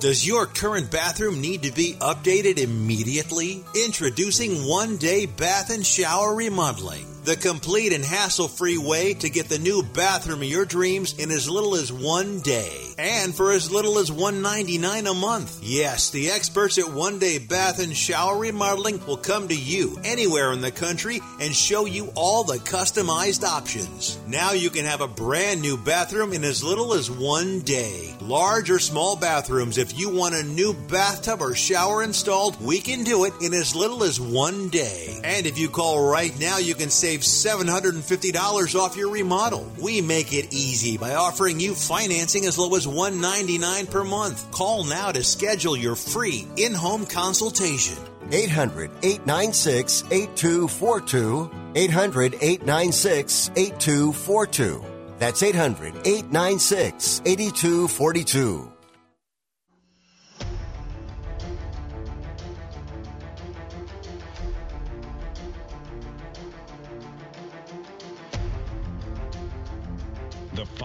Does your current bathroom need to be updated immediately? Introducing One Day Bath and Shower Remodeling. The complete and hassle free way to get the new bathroom of your dreams in as little as one day. And for as little as $1.99 a month. Yes, the experts at One Day Bath and Shower Remodeling will come to you anywhere in the country and show you all the customized options. Now you can have a brand new bathroom in as little as one day. Large or small bathrooms, if you want a new bathtub or shower installed, we can do it in as little as one day. And if you call right now, you can save $750 off your remodel. We make it easy by offering you financing as low as 199 per month. Call now to schedule your free in-home consultation. 800 896 8242. 800 896 8242. That's 800 896 8242.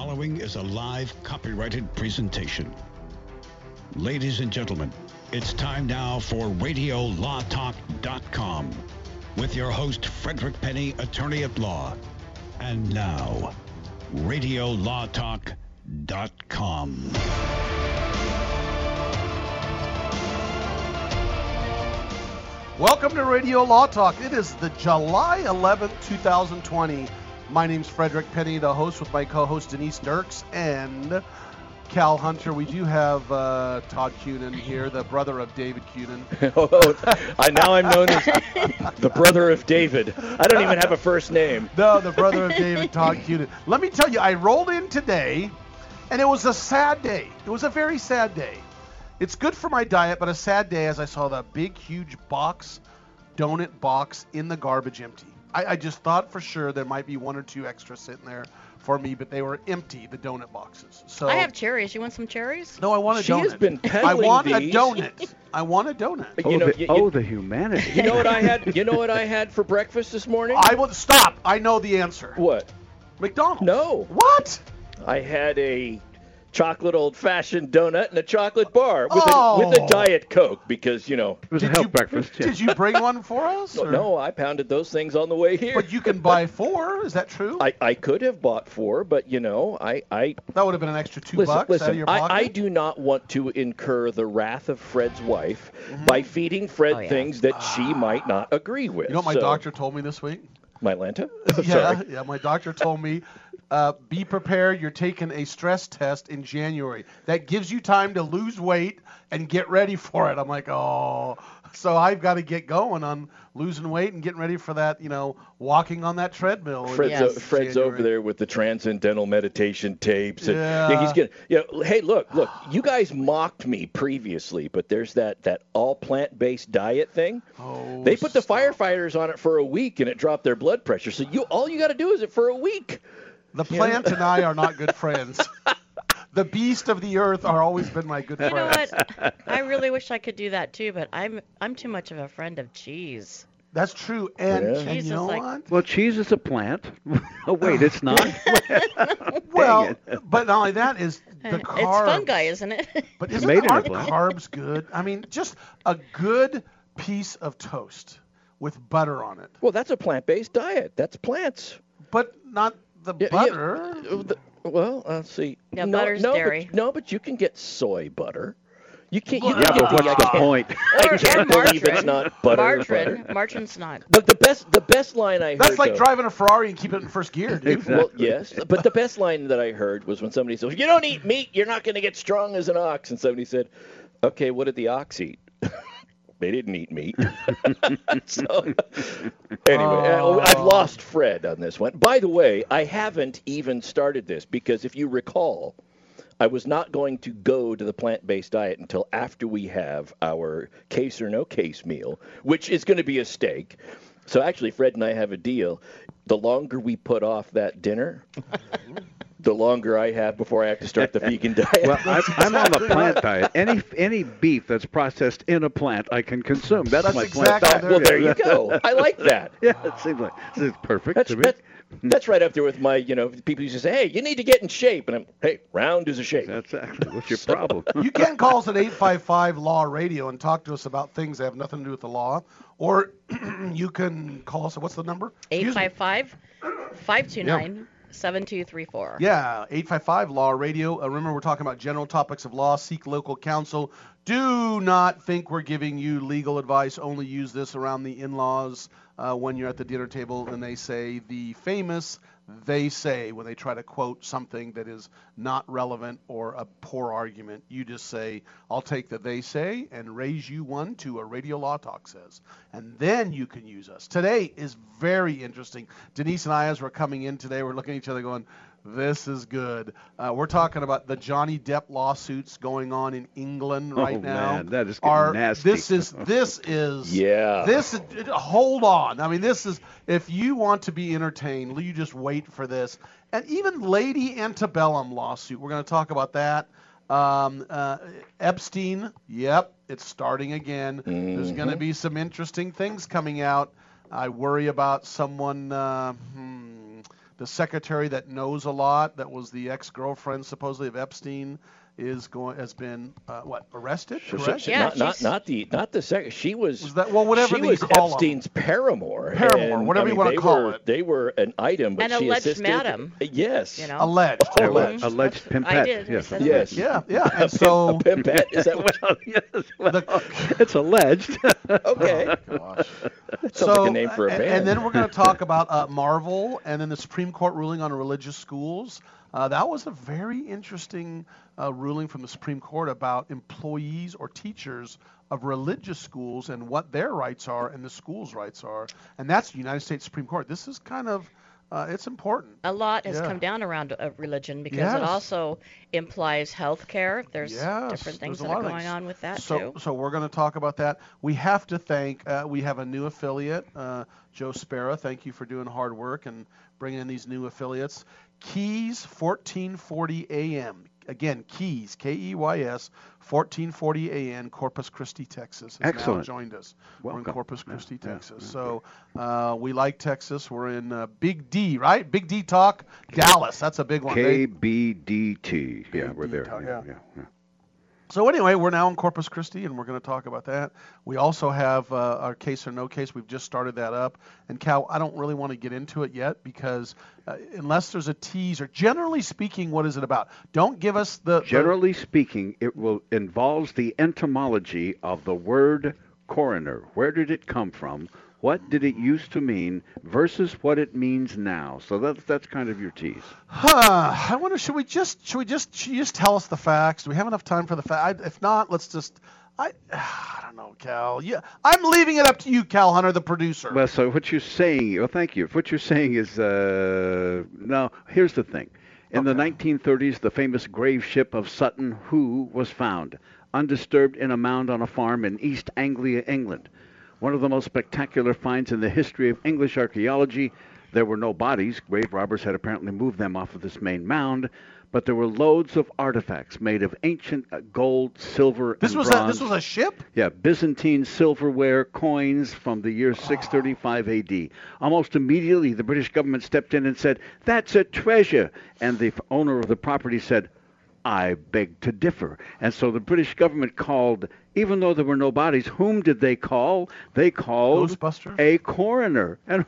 Following is a live copyrighted presentation. Ladies and gentlemen, it's time now for RadioLawTalk.com with your host, Frederick Penney, attorney at law. And now, RadioLawTalk.com. Welcome to Radio Law Talk. It is the July 11th, 2020. My name's Frederick Penney, the host with my co-host Denise Dirks and Cal Hunter. We do have uh, Todd Cunin here, the brother of David Cunin. oh, I, now I'm known as the brother of David. I don't even have a first name. No, the brother of David, Todd Cunin. Let me tell you, I rolled in today, and it was a sad day. It was a very sad day. It's good for my diet, but a sad day as I saw the big, huge box, donut box in the garbage empty. I, I just thought for sure there might be one or two extra sitting there for me, but they were empty, the donut boxes. So I have cherries. You want some cherries? no, I want a She donut. She has been peddling me. I want these. a donut. I want a donut. Oh, you know, oh, the, you, oh, you- the humanity. you know what I had? You know what I had for breakfast this morning? I will stop. I know the answer. what? McDonald's. No. What? I had a chocolate old-fashioned donut and a chocolate bar with Oh. a with a oh. diet coke because you know. it was a Did health you breakfast. yeah. Did you bring one for us? or- No, I pounded those things on the way here. But you can buy four. Is that true? I, I could have bought four, but you know, I, I that would have been an extra two listen, bucks listen. out of your pocket. I, I do not want to incur the wrath of Fred's wife mm-hmm. by feeding Fred Oh, yeah. things that ah. she might not agree with. You know what my So- doctor told me this week? My Lanta? yeah, yeah. My doctor told me, uh, be prepared. You're taking a stress test in January. That gives you time to lose weight and get ready for it. I'm like, oh. So I've got to get going on losing weight and getting ready for that. You know, walking on that treadmill. Fred's, Yes. o- Fred's over there with the transcendental meditation tapes. And, Yeah. he's gonna. Yeah, hey, look, look. You guys mocked me previously, but there's that that all plant-based diet thing. Oh, they put the firefighters on it for a week, and it dropped their blood pressure. So you all you got to do is it for a week. The plant and I are not good friends. the beast of the earth are always been my good You know what? I really wish I could do that too, but I'm I'm too much of a friend of cheese. That's true. And, Yeah. and Cheese you is know like- what? Well, cheese is a plant. oh, wait, it's not. Well, but not only that is the it's carbs. fungi, isn't it? But Made isn't in aren't carbs good? I mean, just a good piece of toast with butter on it, Well, that's a plant-based diet. That's plants. but not the Yeah, yeah, butter. uh, the- well, let's see. Yeah, no, butter's no, dairy. But, no, but you can get soy butter. You can't. You Yeah, can but what's the point? I Or- or can't believe it's margarine. not butter. Margarine. butter. Margarine's not. But the best, the best line I heard. That's like though- driving a Ferrari and keeping it in first gear, dude. Exactly. Well, yes, but the best line that I heard was when somebody said, "You don't eat meat, you're not going to get strong as an ox." And somebody said, "Okay, what did the ox eat?" they didn't eat meat. so, anyway, uh, I've lost Fred on this one. By the way, I haven't even started this because if you recall, I was not going to go to the plant based diet until after we have our case or no case meal, which is going to be a steak. So actually, Fred and I have a deal. The longer we put off that dinner, the longer I have before I have to start the vegan diet. Well, I'm, I'm on the plant diet. Any any beef that's processed in a plant, I can consume. That's, That's my exactly plant diet. well, there you go. I like that. Yeah, it seems like this is perfect That's, to me. that, That's right up there with my, you know, people used to say, hey, you need to get in shape. And I'm, hey, round is a shape. That's actually what's your problem? You can call us at 855 Law Radio and talk to us about things that have nothing to do with the law. Or you can call us. At what's the number? Excuse me. 855 529 7234. Yeah, 855 Law Radio. Uh, remember, we're talking about general topics of law. Seek local counsel. Do not think we're giving you legal advice. Only use this around the in laws uh, when you're at the dinner table and they say the famous they say when they try to quote something that is not relevant or a poor argument. You just say, I'll take the they say and raise you one to a radio law talk says. And then you can use us. Today is very interesting. Denise and I, as we're coming in today, we're looking at each other going, this is good. Uh, we're talking about the Johnny Depp lawsuits going on in England right Oh, now. man, that is getting Are- nasty. This is this is Yeah. This hold on. I mean, this is if you want to be entertained, you just wait for this. And even Lady Antebellum lawsuit. We're going to talk about that. Um, uh, Epstein. Yep, it's starting again. There's going to be some interesting things coming out. I worry about someone. Uh, hmm, the secretary that knows a lot, that was the ex-girlfriend supposedly of Epstein, is going has been uh, what arrested? So- so- Correct. Yeah, not, not not the not the second. She was, Was that- well, whatever she was call 'em. Epstein's paramour. Paramour, and, whatever I you wanna they call were, it. They were an item, but An she alleged assisted. madam. Yes. You know? Alleged. Oh, alleged. Alleged I pimpette. did. I Yes. said Yes. Yeah, yeah. And a so, pimpette. Is that what? Yes. Well, The- it's alleged. Okay. gosh. Sounds so, like a name for a and, and then we're going to talk about uh, Marvel and then the Supreme Court ruling on religious schools. Uh, that was a very interesting uh, ruling from the Supreme Court about employees or teachers of religious schools and what their rights are and the school's rights are. And that's the United States Supreme Court. This is kind of, uh, it's important. A lot has Yeah. come down around uh, religion because Yes. it also implies health care. There's Yes, different things there's that are going on with that so, too. So we're going to talk about that. We have to thank. Uh, we have a new affiliate, uh, Joe Spera. Thank you for doing hard work and bringing in these new affiliates. Keys 1440 AM. Again, Keys K E Y S 1440 AM, Corpus Christi, Texas. Has now Excellent. joined us. Welcome. We're in Corpus Christi, yeah, Texas. yeah, so uh, we like Texas. We're in uh, Big D, right? Big D Talk, Dallas. That's a big one. KBDT. Yeah, we're there. Yeah, yeah. So anyway, we're now in Corpus Christi, and we're going to talk about that. We also have uh, our case or no case. We've just started that up. And Cal, I don't really want to get into it yet because uh, unless there's a teaser, generally speaking, what is it about? Don't give us the the- Generally speaking, it will involves the entomology of the word coroner. Where did it come from? What did it used to mean versus what it means now? So that's that's kind of your tease. Huh, I wonder. Should we just should we just should you just tell us the facts? Do we have enough time for the facts? If not, let's just. I I don't know, Cal. Yeah, I'm leaving it up to you, Cal Hunter, the producer. Well, so what you're saying, well, thank you. What you're saying is, uh, now, here's the thing. In the 1930s, the famous grave ship of Sutton Hoo was found, undisturbed in a mound on a farm in East Anglia, England. One of the most spectacular finds in the history of English archaeology. There were no bodies. Grave robbers had apparently moved them off of this main mound, but there were loads of artifacts made of ancient uh, gold, silver, this and was bronze. a, this was a ship. Yeah, Byzantine silverware coins from the year 635 AD. Almost immediately, the British government stepped in and said, That's a treasure. And the owner of the property said, I beg to differ. And so the British government called, even though there were no bodies, whom did they call? They called Ghostbusters? a coroner. And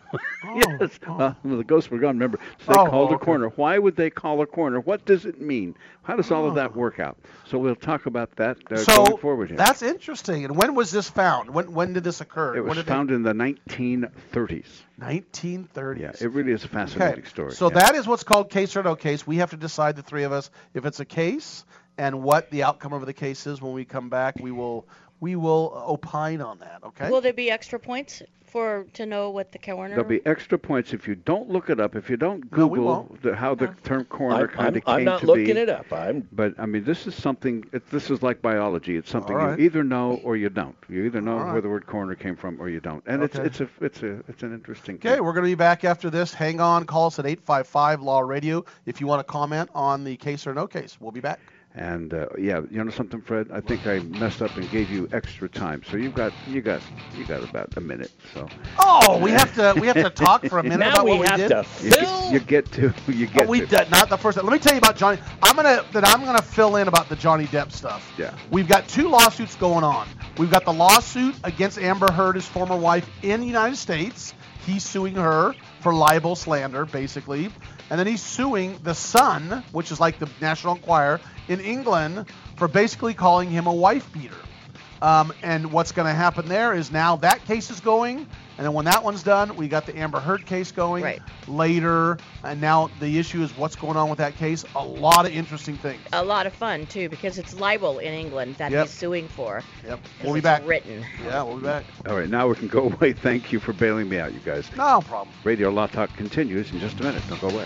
yes, oh. uh, well, the ghosts were gone, remember. So they Oh, called a okay. coroner. Why would they call a coroner? What does it mean? How does all of Oh. that work out? So we'll talk about that uh, so going forward here. that's interesting. And when was this found? When when did this occur? It was did they- found in the 1930s. 1930s. Yeah, it really is a fascinating story. So yeah. that is what's called case or no case. We have to decide the three of us if it's a case and what the outcome of the case is. When we come back, we will we will opine on that. Okay. Will there be extra points for to know what the coroner? There'll be extra points if you don't look it up, if you don't Google won't. the, how the term coroner I'm, kind I'm, of I'm not looking be. it up. I'm But I mean, this is something. It, this is like biology. It's something All right. you either know or you don't. You either know All right. where the word coroner came from or you don't. And Okay. it's it's a it's a it's an interesting. Okay, thing. we're going to be back after this. Hang on. Call us at 855 Law Radio if you want to comment on the case or no case. We'll be back. And uh, yeah, you know something, Fred? I think I messed up and gave you extra time. So you've got you got you got about a minute. So Oh, we have to we have to talk for a minute now about we what have we did. to you fill. get, you get to you get Oh, we to. did not the first. Let me tell you about Johnny. I'm gonna that I'm gonna fill in about the Johnny Depp stuff. Yeah. We've got two lawsuits going on. We've got the lawsuit against Amber Heard, his former wife, in the United States. He's suing her for libel slander, basically, and then he's suing the Sun, which is like the National Enquirer in England, for basically calling him a wife beater. Um, and what's going to happen there is now that case is going, and then when that one's done, we got the Amber Heard case going Right. later. And now the issue is what's going on with that case. A lot of interesting things. A lot of fun too because it's libel in England that Yep. he's suing for. Yep. 'cause We'll be back. Written. Yeah, we'll be back. All right, now we can go away. Thank you for bailing me out, you guys. No problem. Radio Law Talk continues in just a minute. Don't go away.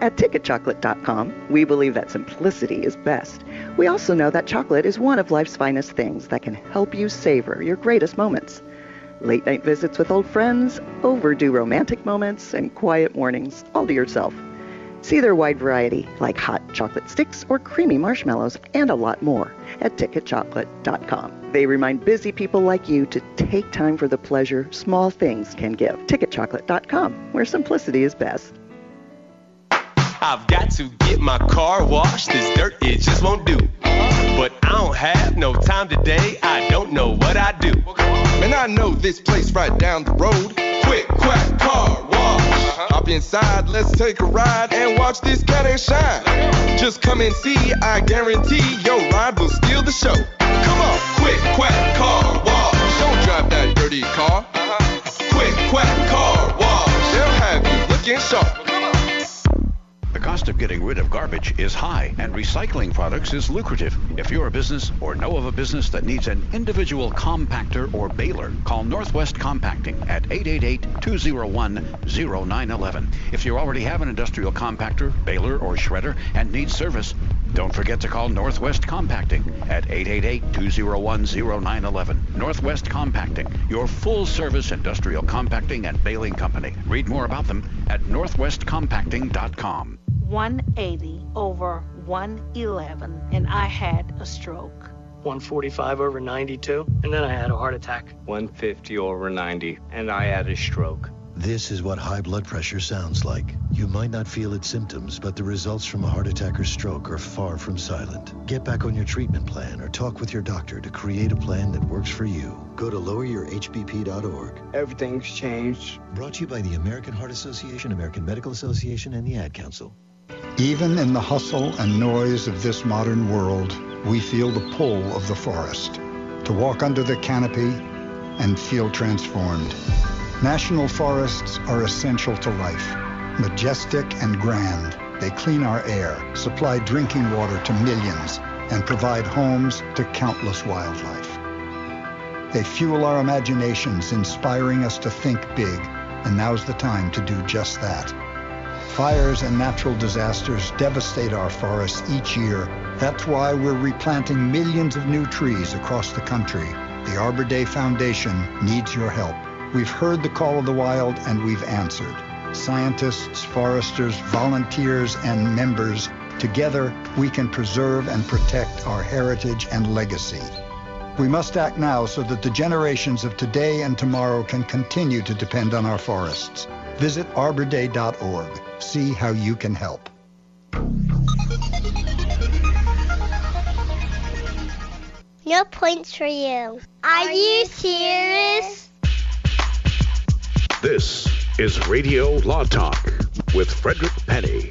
At ticketchocolate.com, we believe that simplicity is best. We also know that chocolate is one of life's finest things that can help you savor your greatest moments. Late night visits with old friends, overdue romantic moments, and quiet mornings all to yourself. See their wide variety, like hot chocolate sticks or creamy marshmallows, and a lot more at ticketchocolate.com. They remind busy people like you to take time for the pleasure small things can give. Ticketchocolate.com, where simplicity is best. I've got to get my car washed. This dirt, it just won't do. But I don't have no time today. I don't know what I do. Man, I know this place right down the road. Quick, quack, car wash. Uh-huh. Hop inside, let's take a ride and watch this cat and shine. Just come and see, I guarantee your ride will steal the show. Come on, quick, quack, car wash. Rid of garbage is high, and recycling products is lucrative. If you're a business or know of a business that needs an individual compactor or baler, call Northwest Compacting at 888-201-0911. If you already have an industrial compactor, baler, or shredder and need service, don't forget to call Northwest Compacting at 888-201-0911. Northwest Compacting, your full-service industrial compacting and baling company. Read more about them at northwestcompacting.com. 180 over 111, and I had a stroke. 145 over 92, and then I had a heart attack. 150 over 90, and I had a stroke. This is what high blood pressure sounds like. You might not feel its symptoms, but the results from a heart attack or stroke are far from silent. Get back on your treatment plan or talk with your doctor to create a plan that works for you. Go to loweryourhbp.org. Everything's changed. Brought to you by the American Heart Association, American Medical Association, and the Ad Council. Even in the hustle and noise of this modern world, we feel the pull of the forest. To walk under the canopy and feel transformed. National forests are essential to life. Majestic and grand, they clean our air, supply drinking water to millions, and provide homes to countless wildlife. They fuel our imaginations, inspiring us to think big, and now's the time to do just that. Fires and natural disasters devastate our forests each year. That's why we're replanting millions of new trees across the country The Arbor Day Foundation needs your help. We've heard the call of the wild and we've answered. Scientists, foresters, volunteers, and members, together we can preserve and protect our heritage and legacy. We must act now so that the generations of today and tomorrow can continue to depend on our forests. Visit arborday.org. See how you can help. No points for you. Are you serious? This is Radio Law Talk with Frederick Penney.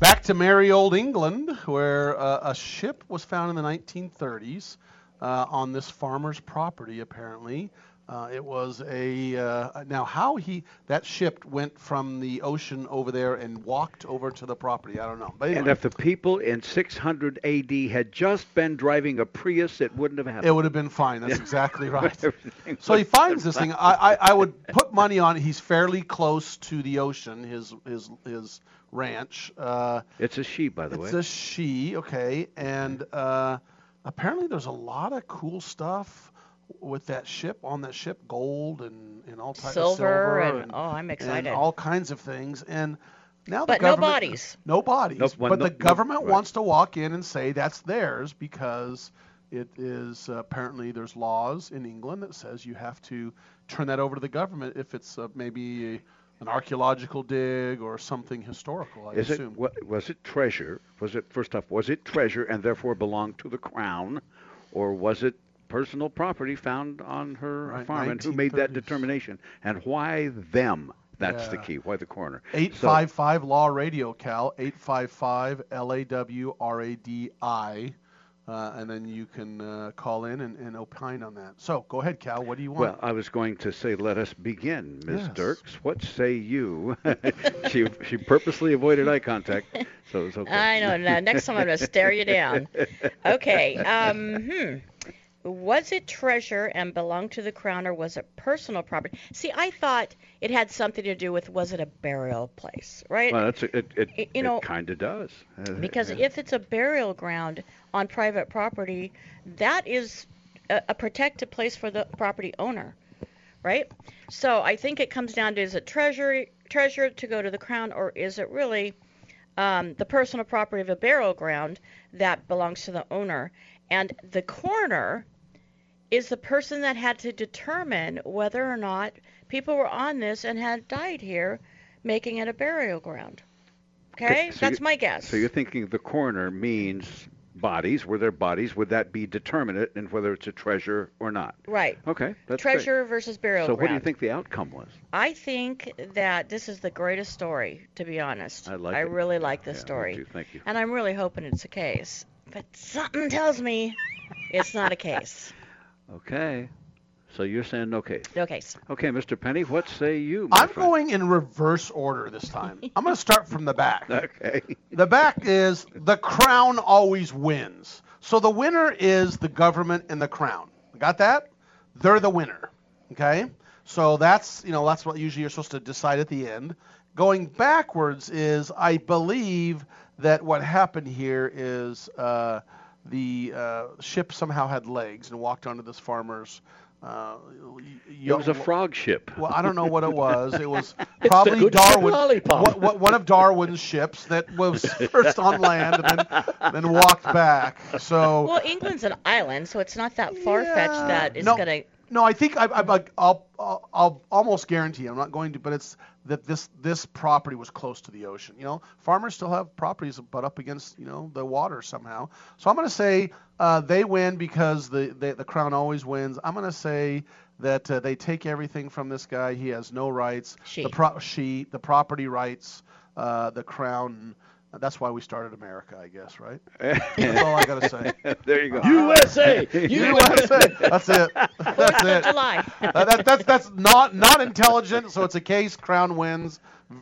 Back to merry old England, where uh, a ship was found in the 1930s uh, on this farmer's property, apparently. Uh, it was a uh, now how he that ship went from the ocean over there and walked over to the property. I don't know. But anyway, And if the people in 600 AD had just been driving a Prius, it wouldn't have happened. it would have been fine. That's exactly right. So he finds this thing. I, I, I would put money on it. He's fairly close to the ocean. His his his ranch. Uh, It's a she, by the it's way. It's a she. Okay, and uh, apparently there's a lot of cool stuff with that ship on that ship, gold and, and all types Silver of silver and- oh, I'm excited. and all kinds of things. And now the But no bodies. no bodies. Nope, one- but no- the no- government right. wants to walk in and say that's theirs because it is uh, apparently there's laws in England that says you have to turn that over to the government if it's uh, maybe a, an archaeological dig or something historical. I Is assume. it what, was it treasure? Was it first off? Was it treasure and therefore belonged to the crown, or was it personal property found on her Right, farm? And who made that determination? And why them? That's the key. Why the coroner? 855 So- five five Law Radio Cal eight five five L A W R A D I, uh, and then you can uh, call in and, and opine on that. So go ahead, Cal. What do you want? Well, I was going to say, let us begin, Ms. Yes. Dirks. What say you? she she purposely avoided eye contact, so it's okay. I know. Next time I'm going to stare you down. Okay. Um, hmm. Was it treasure and belonged to the crown, or was it personal property? See, I thought it had something to do with was it a burial place, right? Well, that's a, it. It, Y- you know, it kind of does. Because yeah. if it's a burial ground on private property, that is a, a protected place for the property owner, right? So I think it comes down to is it treasure treasure to go to the crown, or is it really um, the personal property of a burial ground that belongs to the owner? And the coroner is the person that had to determine whether or not people were on this and had died here, making it a burial ground. Okay, so that's my guess. So you're thinking the coroner means bodies. Were there bodies? Would that be determinate in whether it's a treasure or not? Right. Okay, that's great. Treasure versus burial So ground. what do you think the outcome was? I think that this is the greatest story, to be honest. I like I it. really like this Yeah, story. too. Thank you. And I'm really hoping it's a case. But something tells me it's not a case. Okay. So you're saying no case. No case. Okay, Mr. Penney, what say you? I'm friend? going in reverse order this time. I'm going to start from the back. Okay. The back is the crown always wins. So the winner is the government and the crown. Got that? They're the winner. Okay? So that's, you know, that's what usually you're supposed to decide at the end. Going backwards is I believe that what happened here is uh, the uh, ship somehow had legs and walked onto this farmer's uh, It was a frog ship. well, I don't know what it was. It was probably Darwin, lollipop. what- what- one of Darwin's ships that was first on land and then, then walked back. So Well, England's an island, so it's not that far fetched that it's no, going to. No, I think I, I, I'll, I'll, I'll almost guarantee. I'm not going to, but it's that this this property was close to the ocean. You know, farmers still have properties butt up against you know the water somehow. So I'm going to say uh, they win because the, the the crown always wins. I'm going to say that uh, they take everything from this guy. He has no rights. She. The pro- she the property rights. Uh, the crown. That's why we started America, I guess, right? That's all I gotta say. there you go. USA! USA. That's it. That's it. July. Uh, that, that's that's not not intelligent. So it's a case. Crown wins.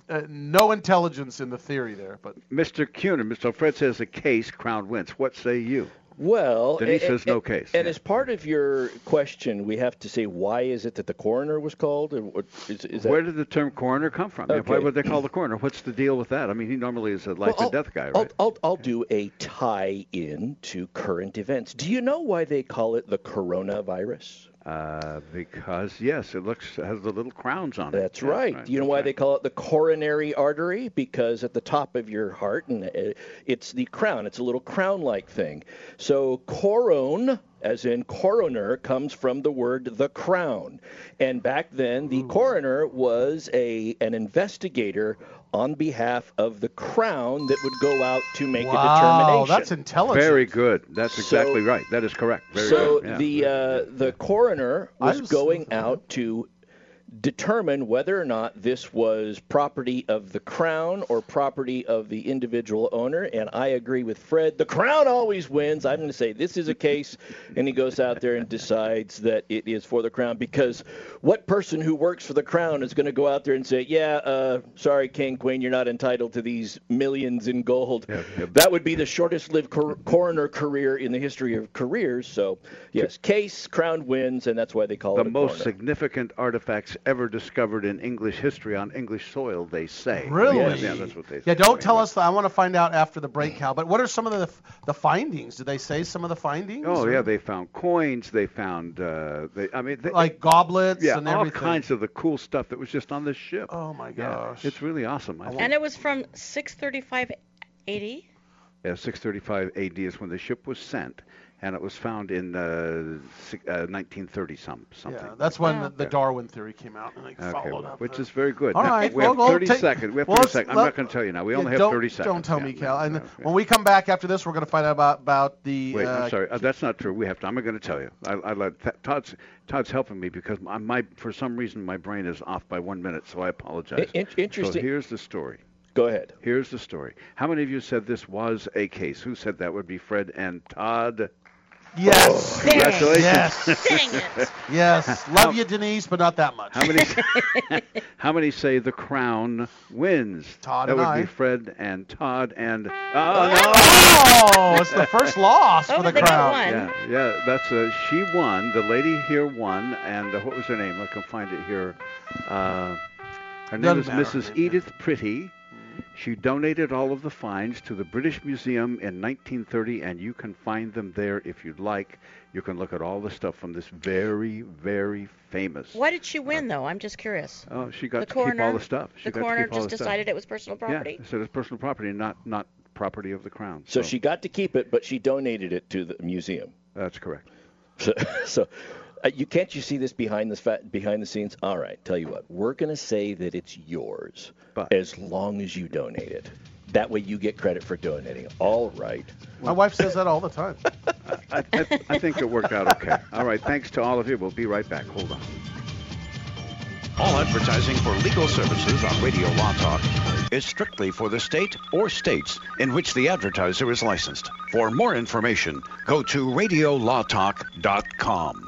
Uh, no intelligence in the theory there, but Mr. Cunin, Mr. Fred says a case, Crown wins. What say you? Well, Denise a- says a- no case. And as part of your question, we have to say why is it that the coroner was called? Or what- Is, is that Where did the term coroner come from? Yeah, Why would they call the coroner? What's the deal with that? I mean, he normally is a life Well, and death guy, I'll, right? I'll, I'll do a tie in to current events. Do you know why they call it the coronavirus? Uh, because yes, it looks has the little crowns on it. That's Yeah, right. Do you know why they call it the coronary artery? Because at the top of your heart, and it's the crown. It's a little crown-like thing. So coron, as in coroner, comes from the word the crown. And back then, the coroner was a an investigator on behalf of the crown that would go out to make a determination. that's intelligent. Very good. That's So- exactly right. That is correct. Very so good. Yeah. the uh, the coroner was was- going out to determine whether or not this was property of the crown or property of the individual owner. And I agree with Fred. The crown always wins. I'm going to say this is a case, and he goes out there and decides that it is for the crown because what person who works for the crown is going to go out there and say, "Yeah, uh, sorry, King Queen, you're not entitled to these millions in gold." That would be the shortest-lived cor- coroner career in the history of careers. So, yes, case crown wins, and that's why they call the it the most coroner. significant artifacts ever discovered in English history on English soil, they say. Really? Yeah, yeah, that's what they say. Yeah, don't tell us. I want to find out after the break, Cal. But what are some of the the findings? Did they say some of the findings? Oh or- yeah, they found coins. They found, uh, they, I mean, they, Like goblets yeah, and all everything. kinds of the cool stuff that was just on this ship. Oh my Yeah, gosh. it's really awesome. I think. And it was from 635 AD. Yeah, 635 AD is when the ship was sent, and it was found in uh, si- uh, 1930 some something. Yeah, that's when the, the Darwin theory came out, and they Okay, followed well, up. which the- is very good. All Now, right, we have well, 30 take- seconds. We have well, 30 seconds. I'm let- not going to tell you now. We yeah, only have 30 seconds. Don't tell Yeah, me, yeah, Cal. And yeah, when we come back after this, we're going to find out about about the. Wait, uh, I'm sorry. Uh, that's not true. We have to. I'm going to tell you. I, I let Th- Todd's Todd's helping me because my, my for some reason my brain is off by one minute, so I apologize. In- in- interesting. So here's the story. Go ahead. Here's the story. How many of you said this was a case? Who said that would be Fred and Todd? Yes. Congratulations. Yes. yes. Love you, Denise, but not that much. How many? how many say the crown wins? Todd and I. that and would I. be Fred and Todd and. Oh no! Oh, it's the first loss Oh, for the crown. Yeah, yeah. That's a, she won. The lady here won, and uh, what was her name? I can find it here. Uh, her name Doesn't is matter, Mrs. Edith Pretty. She donated all of the finds to the British Museum in 1930, and you can find them there if you'd like. You can look at all the stuff from this very, very famous. Why did she win, uh, though? I'm just curious. Oh, she got the to keep all the stuff. She the got to coroner keep all just the stuff. decided it was personal property. Yeah, so it's personal property, not not property of the crown. So she got to keep it, but she donated it to the museum. That's correct. So, so uh, you can't you see this behind the fa- behind the scenes? All right, tell you what, we're gonna say that it's yours, as long as you donate it. That way you get credit for donating. All right. My wife says that all the time. I, I, I think it worked out okay. All right, thanks to all of you. We'll be right back. Hold on. All advertising for legal services on Radio Law Talk is strictly for the state or states in which the advertiser is licensed. For more information, go to radiolawtalk.com.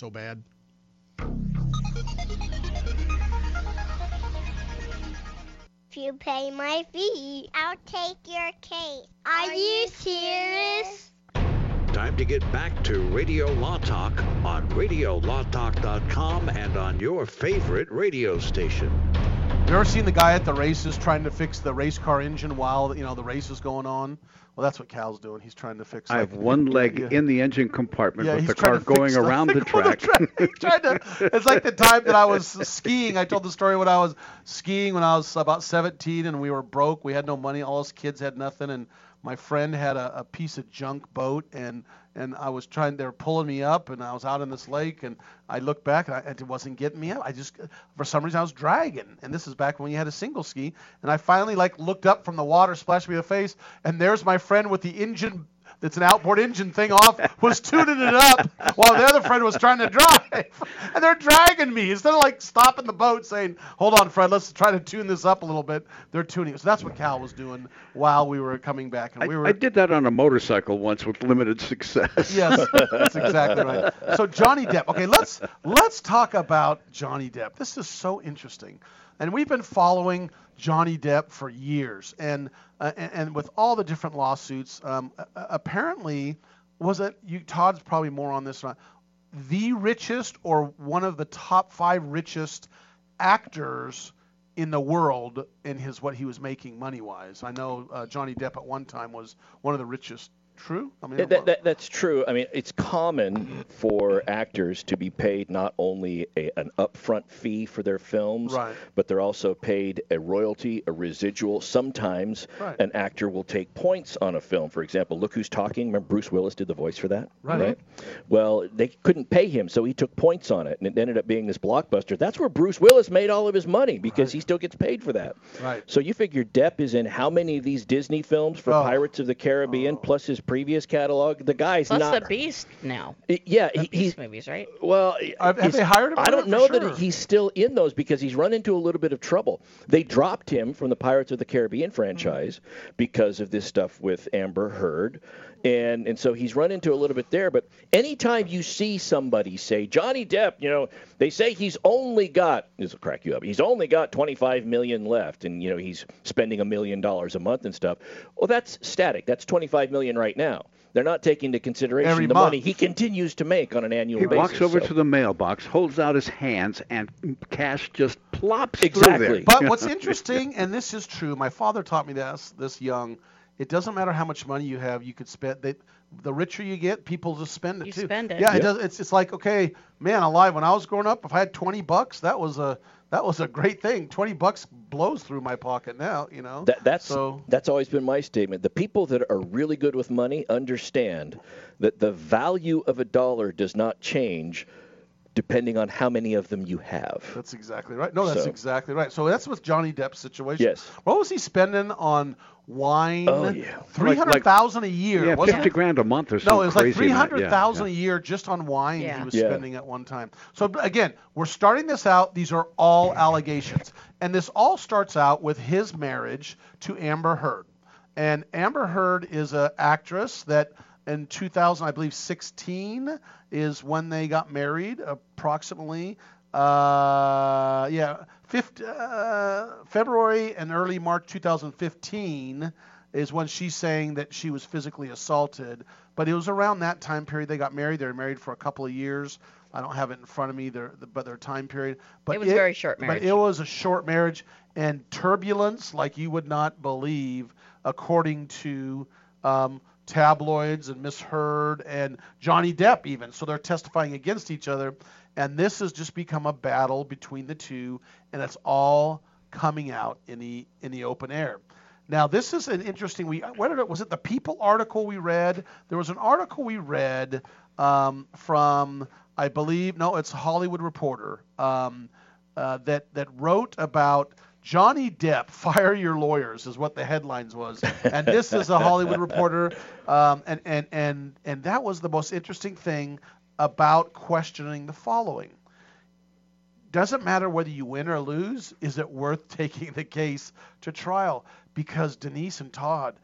bad. If you pay my fee, I'll take your case. Are, you serious? Time to get back to Radio Law Talk on RadioLawTalk.com and on your favorite radio station. You ever seen the guy at the races trying to fix the race car engine while you know the race is going on? Well, that's what Cal's doing. He's trying to fix. It. I have one leg yeah. in the engine compartment Yeah, with the car going the- around the track. He's trying to. It's like the time that I was skiing. I told the story when I was skiing when I was about 17 and we were broke. We had no money. All us kids had nothing, and my friend had a, a piece of junk boat, and and I was trying. They were pulling me up, and I was out in this lake, and I looked back, and I, it wasn't getting me up. I just, for some reason, I was dragging, and this is back when you had a single ski, and I finally like looked up from the water, splashed me in the face, and there's my friend with the engine that's an outboard engine thing off was tuning it up while the other friend was trying to drive. And they're dragging me. Instead of like stopping the boat saying, Hold on, Fred, let's try to tune this up a little bit, they're tuning it. So that's what Cal was doing while we were coming back. And I, we were I did that on a motorcycle once with limited success. Yes, that's exactly right. So Johnny Depp. Okay, let's let's talk about Johnny Depp. This is so interesting, and we've been following Johnny Depp for years, and uh, and, and with all the different lawsuits, um, apparently, was it you? Todd's probably more on this. One, the richest or one of the top five richest actors in the world in his what he was making money wise. I know uh, Johnny Depp at one time was one of the richest. True. I mean, that, that, that's true. I mean, it's common for actors to be paid not only a, an upfront fee for their films, Right. but they're also paid a royalty, a residual. Sometimes Right. an actor will take points on a film. For example, Look Who's Talking. Remember Bruce Willis did the voice for that? Right. Well, they couldn't pay him, so he took points on it, and it ended up being this blockbuster. That's where Bruce Willis made all of his money because he still gets paid for that. Right. So you figure Depp is in how many of these Disney films for Oh. Pirates of the Caribbean oh. plus his previous catalog? The guy's Plus not. the Beast now. yeah, The he, Beast he's movies, right? well. Have- have they hired him I don't know For that he's still in those because he's run into a little bit of trouble. They dropped him from the Pirates of the Caribbean franchise mm-hmm. because of this stuff with Amber Heard. And and so he's run into a little bit there. But anytime you see somebody say Johnny Depp, you know, they say he's only got this will crack you up. He's only got 25 million left, and you know he's spending a million dollars a month and stuff. Well, that's static. That's 25 million right now. They're not taking into consideration Every the month. money he continues to make on an annual He basis. walks over so- to the mailbox, holds out his hands, and cash just plops Exactly. through there. But what's interesting, and this is true, my father taught me this this young. It doesn't matter how much money you have, you could spend. They, the richer you get, people just spend it You too. spend it. Yeah, Yeah. it does. It's it's like okay, man, alive. When I was growing up, if I had 20 bucks, that was a that was a great thing. 20 bucks blows through my pocket now. You know. That, that's so. that's always been my statement. The people that are really good with money understand that the value of a dollar does not change depending on how many of them you have. That's exactly right. No, that's So- exactly right. So that's with Johnny Depp's situation. Yes. What was he spending on wine? Oh, yeah. Three hundred thousand a year. Yeah, wasn't fifty it? grand a month or something. No, something it was like crazy. three amount. Yeah, yeah. a year just on wine Yeah. he was Yeah. spending at one time. So again, we're starting this out. These are all allegations, and this all starts out with his marriage to Amber Heard. And Amber Heard is an actress that in 2000, I believe 16 is when they got married, approximately. Uh, yeah, 50, uh, February and early March 2015 is when she's saying that she was physically assaulted. But it was around that time period they got married. They were married for a couple of years. I don't have it in front of me, their, but their time period. But It was a very short marriage. But it was a short marriage and turbulence like you would not believe, according to um, tabloids and Miss Heard and Johnny Depp even. So they're testifying against each other, and this has just become a battle between the two, and it's all coming out in the in the open air. Now, this is an interesting. We what it, was it the People article we read? There was an article we read um, from I believe no, it's Hollywood Reporter um, uh, that that wrote about Johnny Depp, fire your lawyers, is what the headlines was. And this is a Hollywood Reporter, um, and and and and that was the most interesting thing about questioning the following. Doesn't matter whether you win or lose. Is it worth taking the case to trial? Because Denise and Todd,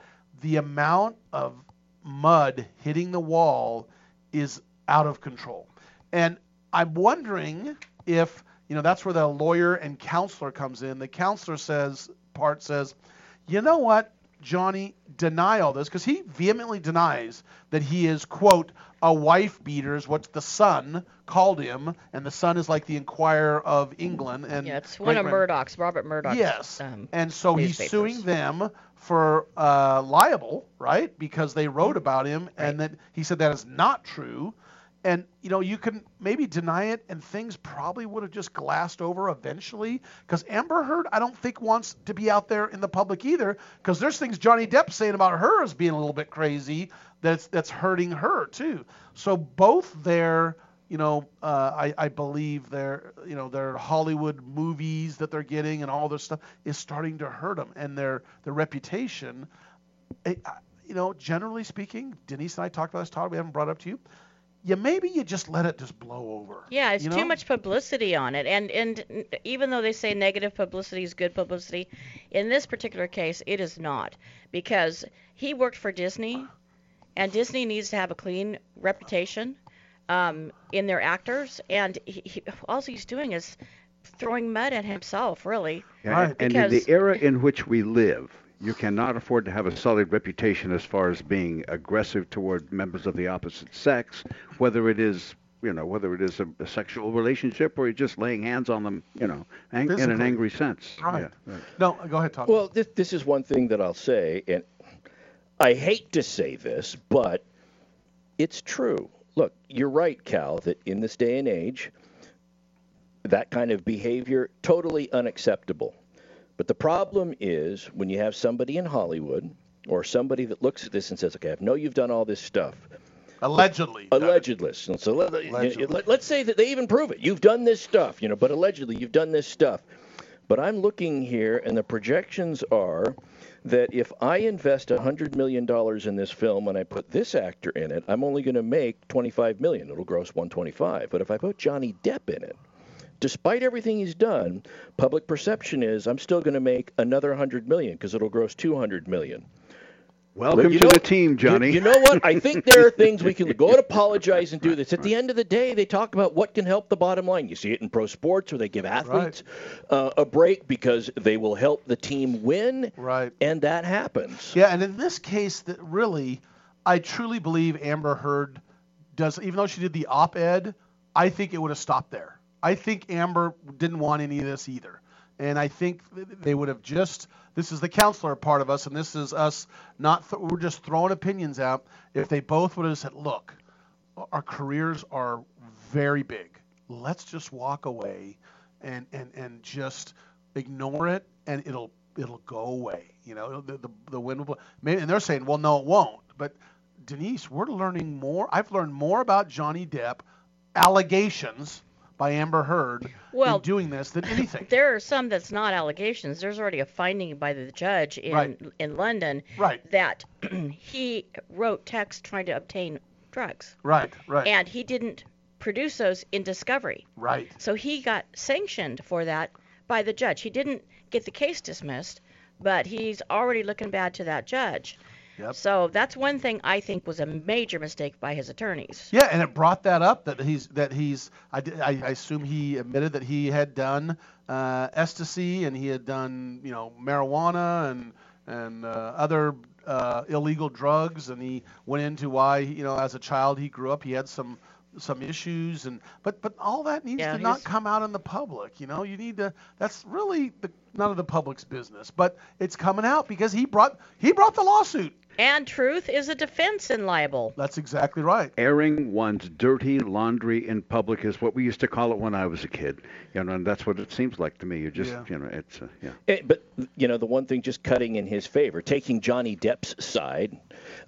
the amount of mud hitting the wall is out of control. And I'm wondering if, you know, that's where the lawyer and counselor comes in. The counselor says, part says, you know what, Johnny, deny all this, because he vehemently denies that he is, quote, a wife beater, is what the Sun called him, and the Sun is like the Enquirer of England. And Yeah, it's one of Murdoch's, Robert Murdoch's. Yes. Um, and so he's suing them for uh, libel, right? Because they wrote about him, and that he said that is not true. And you know, you can maybe deny it, and things probably would have just glassed over eventually. Because Amber Heard, I don't think wants to be out there in the public either. Because there's things Johnny Depp saying about her as being a little bit crazy that's that's hurting her too. So both their you know, uh, I, I believe their, you know, their Hollywood movies that they're getting and all this stuff is starting to hurt them, and their their reputation. It, you know, generally speaking, Denise and I talked about this. Todd, we haven't brought up to you. Yeah, maybe you just let it just blow over. Yeah, it's you too much publicity on it, and and even though they say negative publicity is good publicity, in this particular case, it is not because he worked for Disney, and Disney needs to have a clean reputation um, in their actors, and he, he, all he's doing is throwing mud at himself, really. Yeah, And in the era in which we live, you cannot afford to have a solid reputation as far as being aggressive toward members of the opposite sex, whether it is you know whether it is a, a sexual relationship or you're just laying hands on them, you know, ang- in an angry sense. Right. Yeah, right. No, go ahead, Todd. Well, this, this is one thing that I'll say, and I hate to say this, but it's true. Look, you're right, Cal, that in this day and age, that kind of behavior totally unacceptable. But the problem is when you have somebody in Hollywood or somebody that looks at this and says, "Okay, I know you've done all this stuff." Allegedly. Allegedly. So let, Allegedly. let, us say that they even prove it. You've done this stuff, you know, but allegedly you've done this stuff. But I'm looking here, and the projections are that if I invest $100 million in this film and I put this actor in it, I'm only going to make 25 million. It'll gross 125. But if I put Johnny Depp in it, despite everything he's done, public perception is I'm still going to make another 100 million because it'll gross 200 million. Welcome you to know- the team, Johnny. You, you know what? I think there are things we can go and apologize and do this. At the end of the day, they talk about what can help the bottom line. You see it in pro sports where they give athletes uh, a break because they will help the team win. Right. And that happens. Yeah, and in this case, that really, I truly believe Amber Heard does. Even though she did the op-ed, I think it would have stopped there. I think Amber didn't want any of this either, and I think they would have just. This is the counselor part of us, and this is us not. Th- we're just throwing opinions out. If they both would have said, "Look, our careers are very big. Let's just walk away and and and just ignore it, and it'll it'll go away. You know, the the, the wind will. blow. Maybe, and they're saying, well, no, it won't. But Denise, we're learning more. I've learned more about Johnny Depp allegations by Amber Heard Well, in doing this than anything. There are some that's not allegations. There's already a finding by the judge in Right. in London Right. that he wrote text trying to obtain drugs. Right, right. And he didn't produce those in discovery. Right. So he got sanctioned for that by the judge. He didn't get the case dismissed, but he's already looking bad to that judge. Yep. So that's one thing I think was a major mistake by his attorneys. Yeah, and it brought that up that he's that he's I, I, I assume he admitted that he had done uh, ecstasy and he had done you know marijuana and and uh, other uh, illegal drugs and he went into why you know as a child he grew up he had some some issues and but but all that needs Yeah, to not come out in the public you know you need to that's really the, none of the public's business but it's coming out because he brought he brought the lawsuit And truth is a defense in libel. That's exactly right. Airing one's dirty laundry in public is what we used to call it when I was a kid. You know, and that's what it seems like to me. You just, Yeah. you know, it's uh, yeah. Eh, but you know, the one thing just cutting in his favor, taking Johnny Depp's side,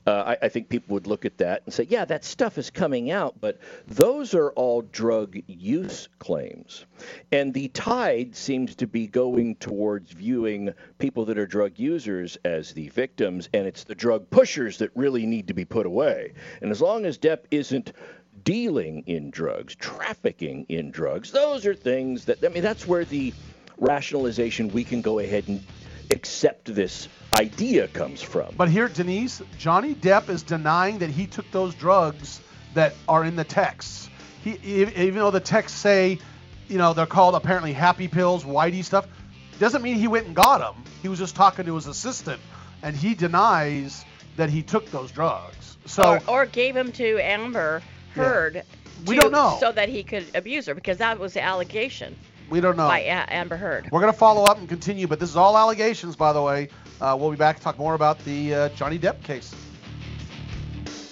uh, I, I think people would look at that and say, yeah, that stuff is coming out, but those are all drug use claims, and the tide seems to be going towards viewing people that are drug users as the victims, and it's the drug pushers that really need to be put away. And as long as Depp isn't dealing in drugs, trafficking in drugs, those are things that I mean, that's where the rationalization we can go ahead and accept this idea comes from. But here, Denise, Johnny Depp is denying that he took those drugs that are in the texts. He, e- even though the texts say, you know, they're called apparently happy pills, whitey stuff, doesn't mean he went and got them. He was just talking to his assistant, and he denies that he took those drugs. So or, or gave him to Amber Heard. We to- don't know. So that he could abuse her because that was the allegation we don't know. by A- Amber Heard. We're going to follow up and continue, but this is all allegations, by the way. Uh, we'll be back to talk more about the uh, Johnny Depp case.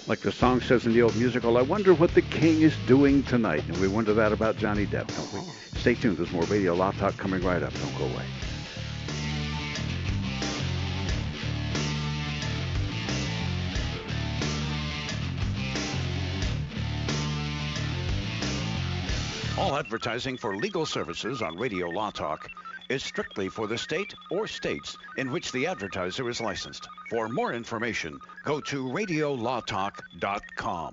Like the song says in the old musical, I wonder what the king is doing tonight. And we wonder that about Johnny Depp, don't we? Stay tuned. There's more Radio Law Talk coming right up. Don't go away. All advertising for legal services on Radio Law Talk is strictly for the state or states in which the advertiser is licensed. For more information, go to radiolawtalk.com.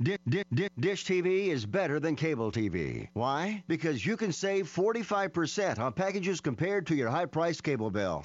Di- di- di- Dish TV is better than cable TV. Why? Because you can save 45% on packages compared to your high priced cable bill.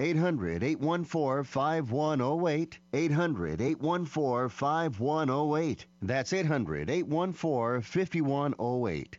800 814 5108. 800 814 5108. That's 800 814 5108.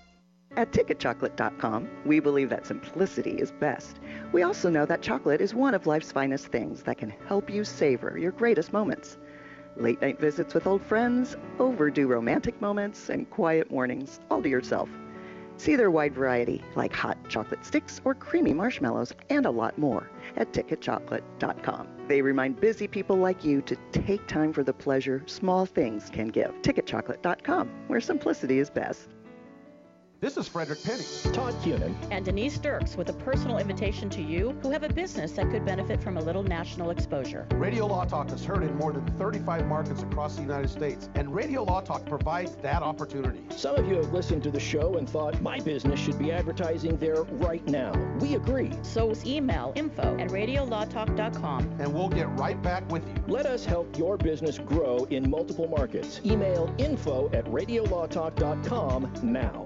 At ticketchocolate.com, we believe that simplicity is best. We also know that chocolate is one of life's finest things that can help you savor your greatest moments. Late night visits with old friends, overdue romantic moments, and quiet mornings all to yourself. See their wide variety, like hot chocolate sticks or creamy marshmallows, and a lot more at ticketchocolate.com. They remind busy people like you to take time for the pleasure small things can give. Ticketchocolate.com, where simplicity is best. This is Frederick Penney. Todd Cunin. And Denise Dirks with a personal invitation to you who have a business that could benefit from a little national exposure. Radio Law Talk is heard in more than 35 markets across the United States, and Radio Law Talk provides that opportunity. Some of you have listened to the show and thought my business should be advertising there right now. We agree. So email info at radiolawtalk.com and we'll get right back with you. Let us help your business grow in multiple markets. Email info at radiolawtalk.com now.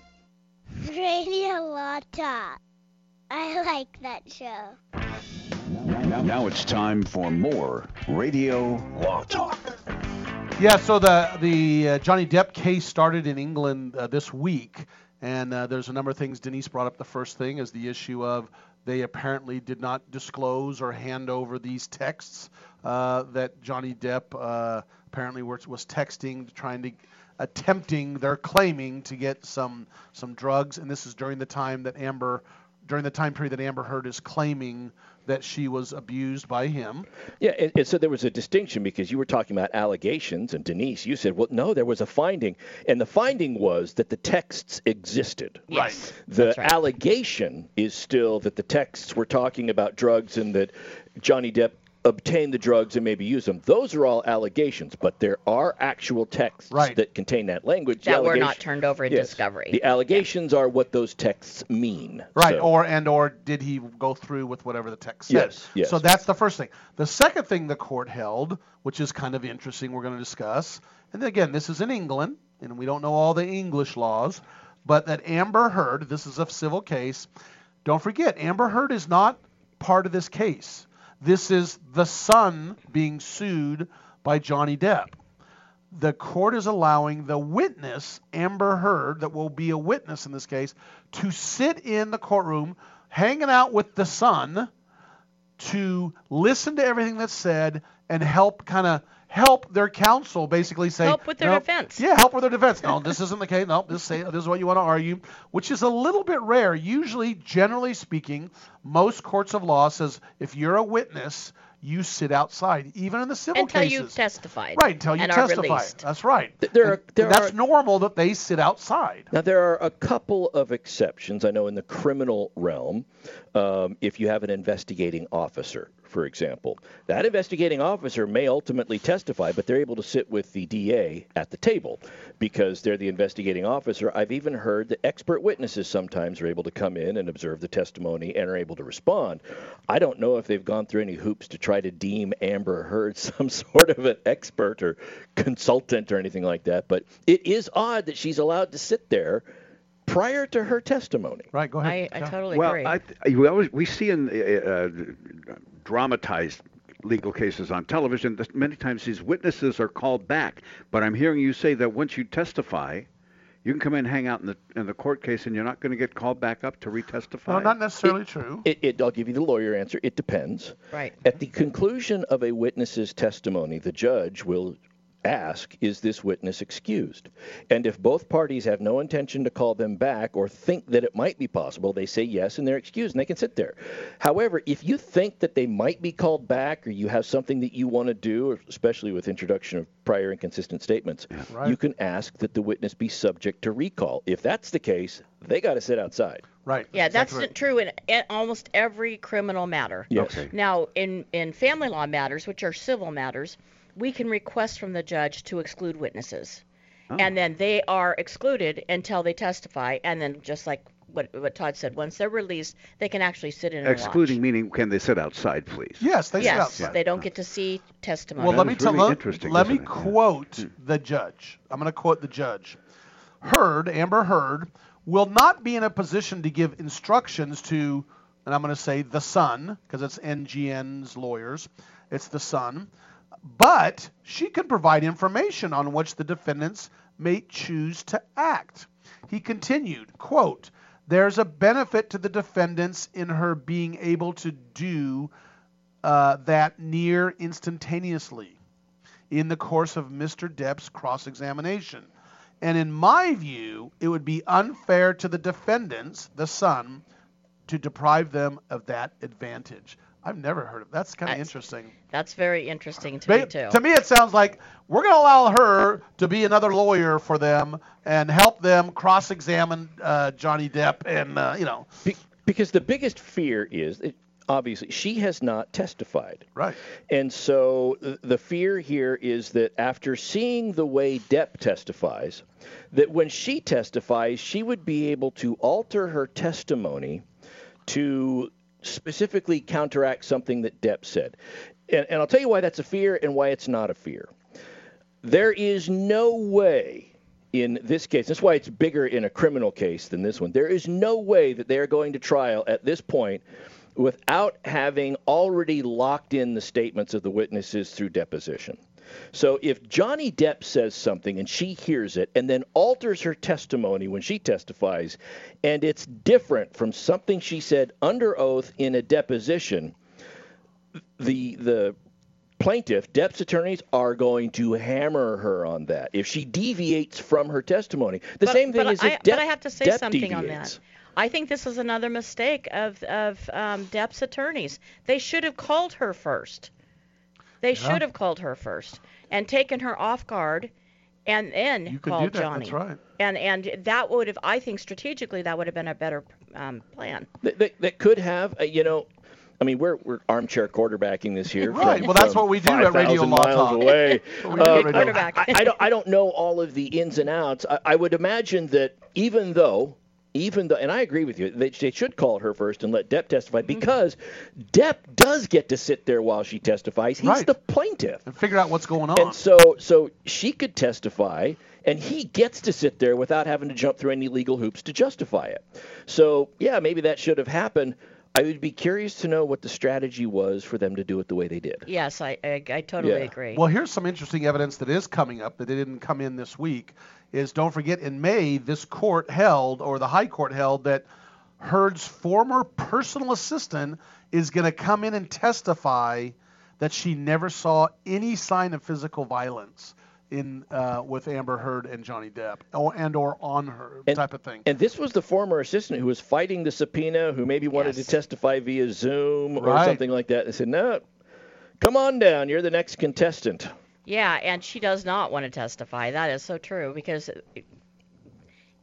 Radio Law Talk. I like that show. Now, now it's time for more Radio Law Talk. Yeah, so the the uh, Johnny Depp case started in England uh, this week, and uh, there's a number of things. Denise brought up the first thing is the issue of they apparently did not disclose or hand over these texts uh, that Johnny Depp uh, apparently was, was texting, trying to attempting, they're claiming to get some some drugs, and this is during the time that Amber, during the time period that Amber Heard is claiming that she was abused by him. Yeah, and, and, so there was a distinction because you were talking about allegations, and Denise, you said, well, no, there was a finding, and the finding was that the texts existed. Yes. Right. The right. allegation is still that the texts were talking about drugs and that Johnny Depp obtain the drugs and maybe use them. Those are all allegations, but there are actual texts right. that contain that language. That were not turned over in yes. discovery. The allegations yeah. are what those texts mean. Right, so. or and or did he go through with whatever the text said? Yes, yes. So that's the first thing. The second thing the court held, which is kind of interesting, we're going to discuss, and again, this is in England, and we don't know all the English laws, but that Amber Heard, this is a civil case. Don't forget, Amber Heard is not part of this case. This is the Sun being sued by Johnny Depp. The court is allowing the witness, Amber Heard, that will be a witness in this case, to sit in the courtroom hanging out with the Sun to listen to everything that's said and help kind of help their counsel basically say help with their no, defense. Yeah, help with their defense. No, this isn't the case. No, this say this is what you want to argue, which is a little bit rare. Usually, generally speaking, most courts of law says if you're a witness, you sit outside, even in the civil cases. until you've testified. Right, until you and testify. That's right. There are, there that's are, normal that they sit outside. Now, there are a couple of exceptions. I know in the criminal realm, um, if you have an investigating officer, for example, that investigating officer may ultimately testify, but they're able to sit with the DA at the table because they're the investigating officer. I've even heard that expert witnesses sometimes are able to come in and observe the testimony and are able to respond. I don't know if they've gone through any hoops to try to deem Amber Heard some sort of an expert or consultant or anything like that, but it is odd that she's allowed to sit there prior to her testimony. Right, go I, I totally well, agree. I th- we always we see in uh, uh, dramatized legal cases on television that many times these witnesses are called back. But I'm hearing you say that once you testify, you can come in and hang out in the in the court case, and you're not going to get called back up to retestify. No, not necessarily true. It, it, I'll give you the lawyer answer. It depends. Right. At the conclusion of a witness's testimony, the judge will ask, is this witness excused? And if both parties have no intention to call them back or think that it might be possible, they say yes and they're excused and they can sit there. However, if you think that they might be called back or you have something that you want to do, especially with introduction of prior inconsistent statements, Right. you can ask that the witness be subject to recall. If that's the case, they got to sit outside. Right. Yeah, that's Exactly right. true in almost every criminal matter. Yes. Okay. Now, in in family law matters, which are civil matters, we can request from the judge to exclude witnesses, Oh. and then they are excluded until they testify, and then just like what what Todd said, once they're released, they can actually sit in and watch. Excluding meaning, can they sit outside, please? Yes, they sit yes, outside. they don't get to see testimony. Well, let me tell really let, interesting, let me isn't it? Yeah. quote hmm. the judge. I'm going to quote the judge. Heard, Amber Heard, will not be in a position to give instructions to, and I'm going to say the Sun, because it's NGN's lawyers, it's the Sun, but she can provide information on which the defendants may choose to act. He continued, quote, there's a benefit to the defendants in her being able to do uh, that near instantaneously in the course of Mr. Depp's cross examination. And in my view, it would be unfair to the defendants, the Sun, to deprive them of that advantage. I've never heard of that's kind of interesting. That's very interesting to Ba- me too. To me, it sounds like we're going to allow her to be another lawyer for them and help them cross-examine uh, Johnny Depp, and uh, you know, Be- because the biggest fear is that obviously she has not testified. Right. And so th- the fear here is that after seeing the way Depp testifies, that when she testifies, she would be able to alter her testimony to specifically counteract something that Depp said. And, and I'll tell you why that's a fear and why it's not a fear. There is no way in this case, that's why it's bigger in a criminal case than this one. There is no way that they are going to trial at this point without having already locked in the statements of the witnesses through deposition. So if Johnny Depp says something and she hears it and then alters her testimony when she testifies, and it's different from something she said under oath in a deposition, the the plaintiff, Depp's attorneys, are going to hammer her on that if she deviates from her testimony. The but, same thing is if Depp, but I have to say Depp something on that. I think this is another mistake of of um, Depp's attorneys. They should have called her first. They Yeah. should have called her first and taken her off guard, and then you could called do that. Johnny. That's right. And and that would have, I think, strategically, that would have been a better um, plan. that, that, that could have, uh, you know, I mean, we're we're armchair quarterbacking this here. Right, from- well, that's what we do at Radio 5,000 Law miles Talk. away. That's what do Uh, Radio I, I don't I don't know all of the ins and outs. I, I would imagine that even though. Even though, and I agree with you, they, they should call her first and let Depp testify Mm-hmm. because Depp does get to sit there while she testifies. He's Right. the plaintiff. and figure out what's going on. And so, so she could testify, and he gets to sit there without having to jump through any legal hoops to justify it. So, yeah, maybe that should have happened. I would be curious to know what the strategy was for them to do it the way they did. Yes, I I, I totally Yeah. agree. Well, here's some interesting evidence that is coming up that didn't come in this week. Is don't forget in May this court held or the High Court held that Heard's former personal assistant is going to come in and testify that she never saw any sign of physical violence in uh, with Amber Heard and Johnny Depp or and or on her And- type of thing. And this was the former assistant who was fighting the subpoena, who maybe wanted Yes. to testify via Zoom or Right. something like that. They said, no, come on down. You're the next contestant. Yeah, and she does not want to testify. That is so true because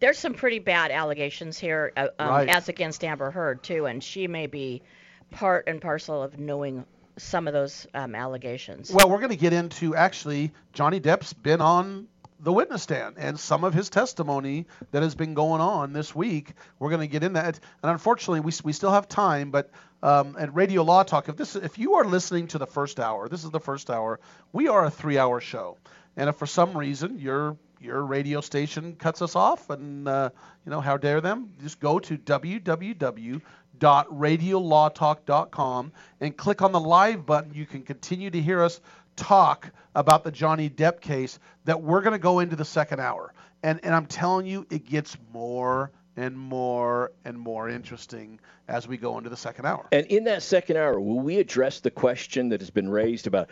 there's some pretty bad allegations here uh, um, Right. as against Amber Heard too, and she may be part and parcel of knowing some of those um, allegations. Well, we're going to get into actually Johnny Depp's been on the witness stand and some of his testimony that has been going on this week. We're going to get in that, and unfortunately, we, we still have time. But um, at Radio Law Talk, if this if you are listening to the first hour, this is the first hour. We are a three-hour show, and if for some reason your your radio station cuts us off, and uh, you know how dare them, just go to www.radiolawtalk.com and click on the live button. You can continue to hear us talk about the Johnny Depp case that we're going to go into the second hour. And, and I'm telling you, it gets more and more and more interesting as we go into the second hour. And in that second hour, will we address the question that has been raised about,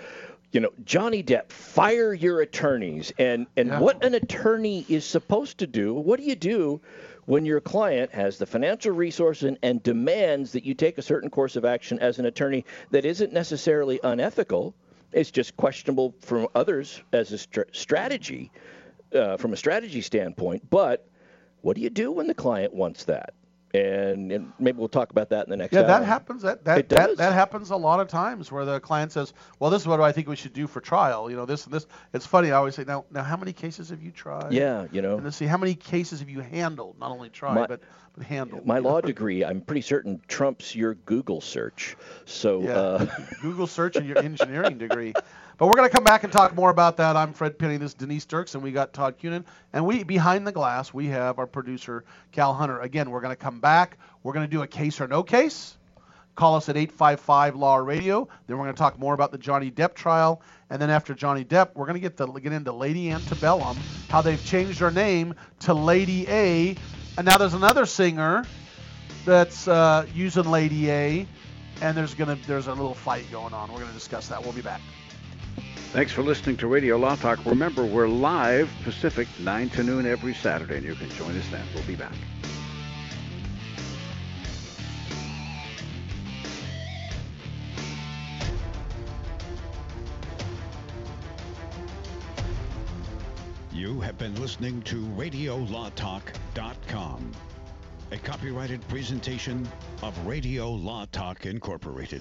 you know, Johnny Depp, fire your attorneys, and and Yeah. what an attorney is supposed to do? What do you do when your client has the financial resources and, and demands that you take a certain course of action as an attorney that isn't necessarily unethical? It's just questionable from others as a str- strategy, uh, from a strategy standpoint. But what do you do when the client wants that? And, and maybe we'll talk about that in the next Yeah, hour. that happens. That that, that that happens a lot of times where the client says, "Well, this is what I think we should do for trial." You know, this and this. It's funny. I always say, "Now, now, how many cases have you tried?" Yeah, you know. And let's see, how many cases have you handled? Not only tried, My- but but handled. My law degree, I'm pretty certain, trumps your Google search. So, Yeah. uh, Google search and your engineering degree. But we're going to come back and talk more about that. I'm Fred Penney. This is Denise Dirks, and we got Todd Cunin. And we behind the glass, we have our producer Cal Hunter. Again, we're going to come back. We're going to do a case or no case. Call us at 855 Law Radio. Then we're going to talk more about the Johnny Depp trial. And then after Johnny Depp, we're going to get the, get into Lady Antebellum, how they've changed her name to Lady A. And now there's another singer that's uh, using Lady A. And there's gonna there's a little fight going on. We're going to discuss that. We'll be back. Thanks for listening to Radio Law Talk. Remember, we're live Pacific, 9 to noon every Saturday, and you can join us then. We'll be back. You have been listening to RadioLawTalk.com, a copyrighted presentation of Radio Law Talk Incorporated.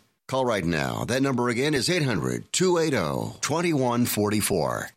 Call right now. That number again is 800 280 2144.